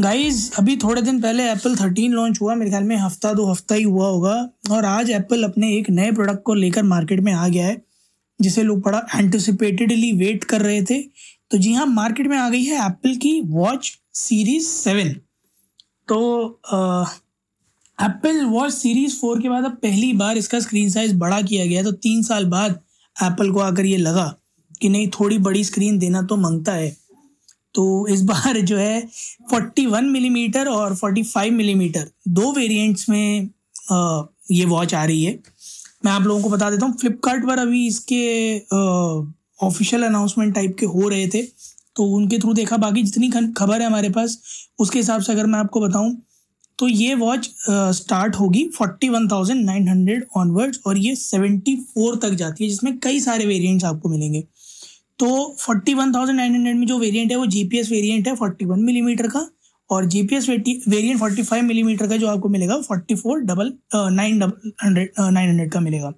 Guys अभी थोड़े दिन पहले एप्पल 13 लॉन्च हुआ। मेरे ख्याल में हफ़्ता दो हफ़्ता ही हुआ होगा। और आज एप्पल अपने एक नए प्रोडक्ट को लेकर मार्केट में आ गया है, जिसे लोग बड़ा एंटिसिपेटेडली वेट कर रहे थे। तो जी हाँ मार्केट में आ गई है एप्पल की वॉच सीरीज़ सेवन तो एप्पल वॉच सीरीज़ फोर के बाद अब पहली बार इसका स्क्रीन साइज़ बड़ा किया गया तो तीन साल बाद एप्पल को आकर ये लगा कि नहीं, थोड़ी बड़ी स्क्रीन देना तो माँगता है। तो इस बार जो है 41 मिलीमीटर mm और 45 मिलीमीटर mm, दो वेरिएंट्स में आ, ये वॉच आ रही है। मैं आप लोगों को बता देता हूँ फ्लिपकार्ट पर अभी इसके ऑफिशियल अनाउंसमेंट टाइप के हो रहे थे। तो उनके थ्रू देखा बाकी जितनी खबर है हमारे पास उसके हिसाब से अगर मैं आपको बताऊँ तो ये वॉच स्टार्ट होगी forty one thousand nine hundred onwards और ये सेवेंटी फोर तक जाती है जिसमें कई सारे वेरिएंट्स आपको मिलेंगे। तो फोर्टी वन थाउज़ेंड नाइन हंड्रेड में जो वेरिएंट है, वो जीपीएस वेरिएंट है फोर्टी वन मिलीमीटर का। और GPS variant forty five millimetre का जो आपको मिलेगा forty four double nine double hundred nine hundred का मिलेगा।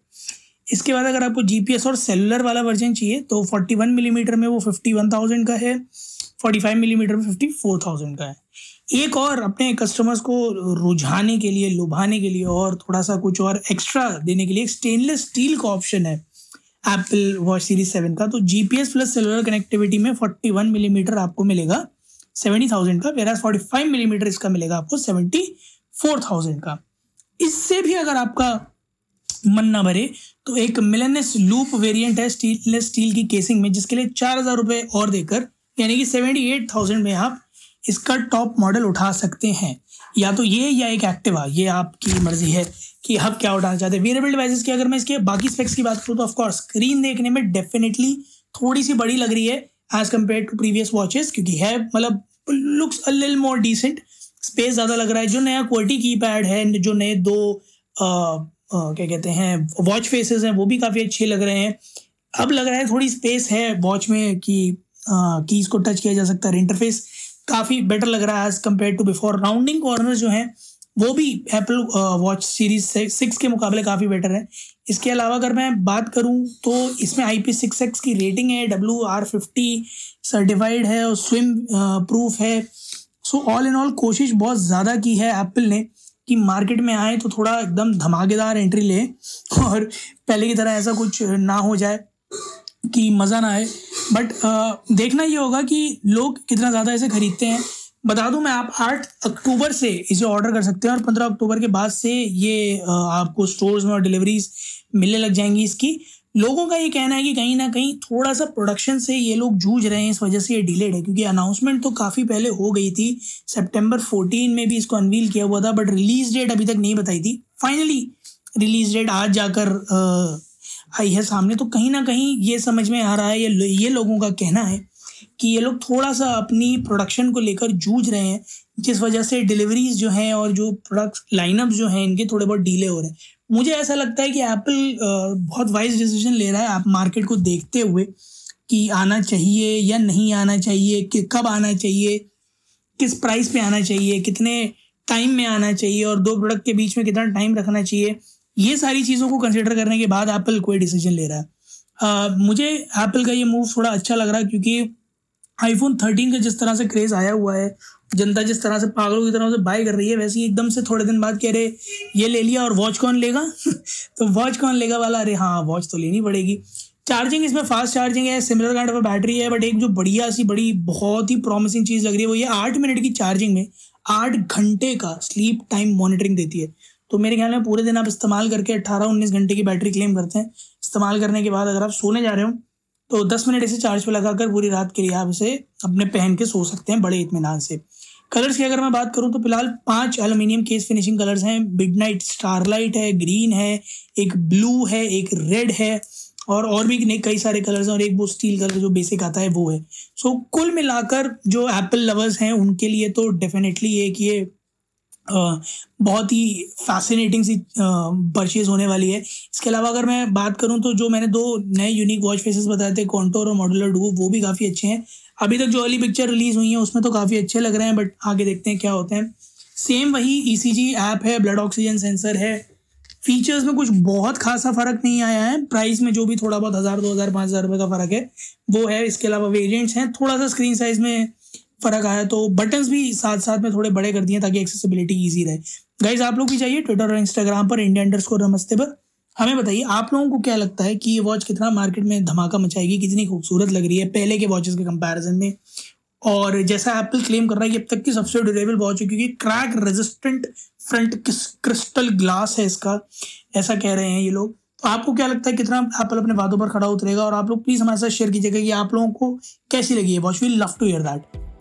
इसके बाद अगर आपको जीपीएस और सेलुलर वाला वर्जन चाहिए तो फोर्टी वन मिलीमीटर में वो फिफ्टी वन थाउज़ेंड का है फोर्टी फाइव मिलीमीटर में फिफ्टी फोर थाउज़ेंड का है। एक और अपने कस्टमर्स को रुझाने के लिए, लुभाने के लिए और थोड़ा सा कुछ और एक्स्ट्रा देने के लिए स्टेनलेस स्टील का ऑप्शन है। एप्पल वॉच सीरीज़ सेवन का तो जीपीएस प्लस सेलुलर कनेक्टिविटी में फोर्टी वन मिलीमीटर आपको मिलेगा सेवेंटी थाउज़ेंड का वेराज फोर्टी फाइव मिलीमीटर इसका मिलेगा आपको सेवेंटी फोर थाउज़ेंड का। इससे भी अगर आपका मन ना भरे तो एक मिलनस लूप वेरिएंट है स्टीललेस स्टील की केसिंग में, जिसके लिए चार हज़ार रुपए और देकर, यानी कि सेवेंटी एट थाउज़ेंड में आप इसका टॉप मॉडल उठा सकते हैं। या तो ये या एक एक्टिवा ये आपकी मर्ज़ी है। कि आप क्या उठाना चाहते हैं। वेरेबल डिवाइसेस की अगर मैं इसके बाकी स्पेक्स की बात करूँ तो ऑफकोर्स स्क्रीन देखने में डेफिनेटली थोड़ी सी बड़ी लग रही है as compare to previous watches क्योंकि है मतलब लुक्स अ लिल मोर डिसेंट स्पेस ज़्यादा लग रहा है। जो नया क्वालिटी की पैड है जो नए दो आ, आ, क्या कहते हैं वॉच फेसेस हैं वो भी काफ़ी अच्छे लग रहे हैं। अब लग रहा है थोड़ी स्पेस है वॉच में कि कीज को टच किया जा सकता है। इंटरफेस काफ़ी बेटर लग रहा है as compare to before rounding corner जो है वो भी एप्पल वॉच सीरीज़ सिक्स के मुकाबले काफ़ी बेटर है। इसके अलावा अगर मैं बात करूँ तो इसमें आई पी सिक्स एक्स की रेटिंग है डब्ल्यू आर फिफ्टी सर्टिफाइड है और स्विम प्रूफ है। सो ऑल इन ऑल कोशिश बहुत ज़्यादा की है एप्पल ने कि मार्केट में आए तो थोड़ा एकदम धमाकेदार एंट्री ले और पहले की तरह ऐसा कुछ ना हो जाए कि मज़ा ना आए। बट देखना ये होगा कि लोग कितना ज़्यादा ऐसे खरीदते हैं। बता दूँ मैं, आप आठ अक्टूबर से इसे ऑर्डर कर सकते हैं और पंद्रह अक्टूबर के बाद से ये आपको स्टोर्स में और डिलीवरीज मिलने लग जाएँगी इसकी। लोगों का ये कहना है कि कहीं ना कहीं थोड़ा सा प्रोडक्शन से ये लोग जूझ रहे हैं, इस वजह से ये डिलेड है, क्योंकि अनाउंसमेंट तो काफ़ी पहले हो गई थी। सितंबर 14 में भी इसको अनवील किया हुआ था बट रिलीज़ डेट अभी तक नहीं बताई थी। फाइनली रिलीज़ डेट आज जाकर आई है सामने तो कहीं ना कहीं ये समझ में आ रहा है, ये ये लोगों का कहना है कि ये लोग थोड़ा सा अपनी प्रोडक्शन को लेकर जूझ रहे हैं जिस वजह से डिलीवरीज जो हैं और जो प्रोडक्ट लाइनअप जो हैं इनके थोड़े बहुत डीले हो रहे हैं। मुझे ऐसा लगता है कि एप्पल बहुत वाइज डिसीज़न ले रहा है आप मार्केट को देखते हुए कि आना चाहिए या नहीं आना चाहिए कि कब आना चाहिए किस प्राइस पे आना चाहिए कितने टाइम में आना चाहिए और दो प्रोडक्ट के बीच में कितना टाइम रखना चाहिए ये सारी चीज़ों को कंसिडर करने के बाद एप्पल कोई डिसीज़न ले रहा है। uh, मुझे एप्पल का ये मूव थोड़ा अच्छा लग रहा है क्योंकि आईफोन थर्टीन का जिस तरह से क्रेज आया हुआ है, जनता जिस तरह से पागलों की तरह से बाय कर रही है, वैसे ही एकदम से थोड़े दिन बाद कह रहे, ये ले लिया और वॉच कौन लेगा? तो वॉच कौन लेगा वाला? अरे हाँ वॉच तो लेनी पड़ेगी। चार्जिंग इसमें फास्ट चार्जिंग है सिमिलर काइंड ऑफ़ बैटरी है बट एक जो बढ़िया सी, बड़ी, बहुत ही प्रॉमिसिंग चीज़ लग रही है, वो ये आठ मिनट की चार्जिंग में आठ घंटे का स्लीप टाइम मॉनिटरिंग देती है। तो मेरे ख्याल में पूरे दिन आप इस्तेमाल करके अट्ठारह उन्नीस घंटे की बैटरी क्लेम करते हैं। इस्तेमाल करने के बाद अगर आप सोने जा रहे हो तो दस मिनट इसे चार्ज पे लगाकर पूरी रात के लिए आप इसे अपने पहन के सो सकते हैं बड़े इतमान से। कलर्स की अगर मैं बात करूँ तो फ़िलहाल पाँच एल्यूमिनियम केस फिनिशिंग कलर्स हैं। मिडनाइट स्टारलाइट है ग्रीन है एक ब्लू है एक रेड है और और भी कई सारे कलर्स हैं और एक वो स्टील कलर जो बेसिक आता है वो है। सो so, कुल मिलाकर जो एप्पल लवर्स हैं उनके लिए तो डेफिनेटली एक ये बहुत ही फैसिनेटिंग सी परचेज होने वाली है। इसके अलावा अगर मैं बात करूँ तो जो मैंने दो नए यूनिक वॉच फेसेस बताए थे कॉन्टोर और मॉडुलर डू वो भी काफ़ी अच्छे हैं। अभी तक जो अली पिक्चर रिलीज़ हुई है, उसमें तो काफ़ी अच्छे लग रहे हैं बट आगे देखते हैं क्या होते हैं। सेम वही ई सी जी ऐप है ब्लड ऑक्सीजन सेंसर है। फीचर्स में कुछ बहुत खासा फ़र्क नहीं आया है। प्राइस में जो भी थोड़ा बहुत हज़ार, दो हज़ार, पाँच हज़ार रुपये का फ़र्क है, वो है। इसके अलावा वेरियंट्स हैं, थोड़ा सा स्क्रीन साइज़ में फ़र्क आया तो बटन्स भी साथ साथ में थोड़े बड़े कर दिए ताकि एक्सेसिबिलिटी ईजी रहे। गाइज़ आप लोग भी चाहिए ट्विटर और इंस्टाग्राम पर इंडिया अंडर स्कोर नमस्ते पर। हमें बताइए, आप लोगों को क्या लगता है कि ये वॉच कितना मार्केट में धमाका मचाएगी, कितनी खूबसूरत लग रही है पहले के वॉचेस के कंपैरिजन में? और जैसा एप्पल क्लेम कर रहा है कि अब तक की सबसे ड्यूरेबल वॉच है, क्योंकि crack resistant front crystal glass है इसका, ऐसा कह रहे हैं ये लोग। तो आपको क्या लगता है कितना एप्पल अपने वादों पर खड़ा उतरेगा? और आप लोग प्लीज़ हमारे साथ शेयर कीजिएगा कि आप लोगों को कैसी लगी है watch we love to hear that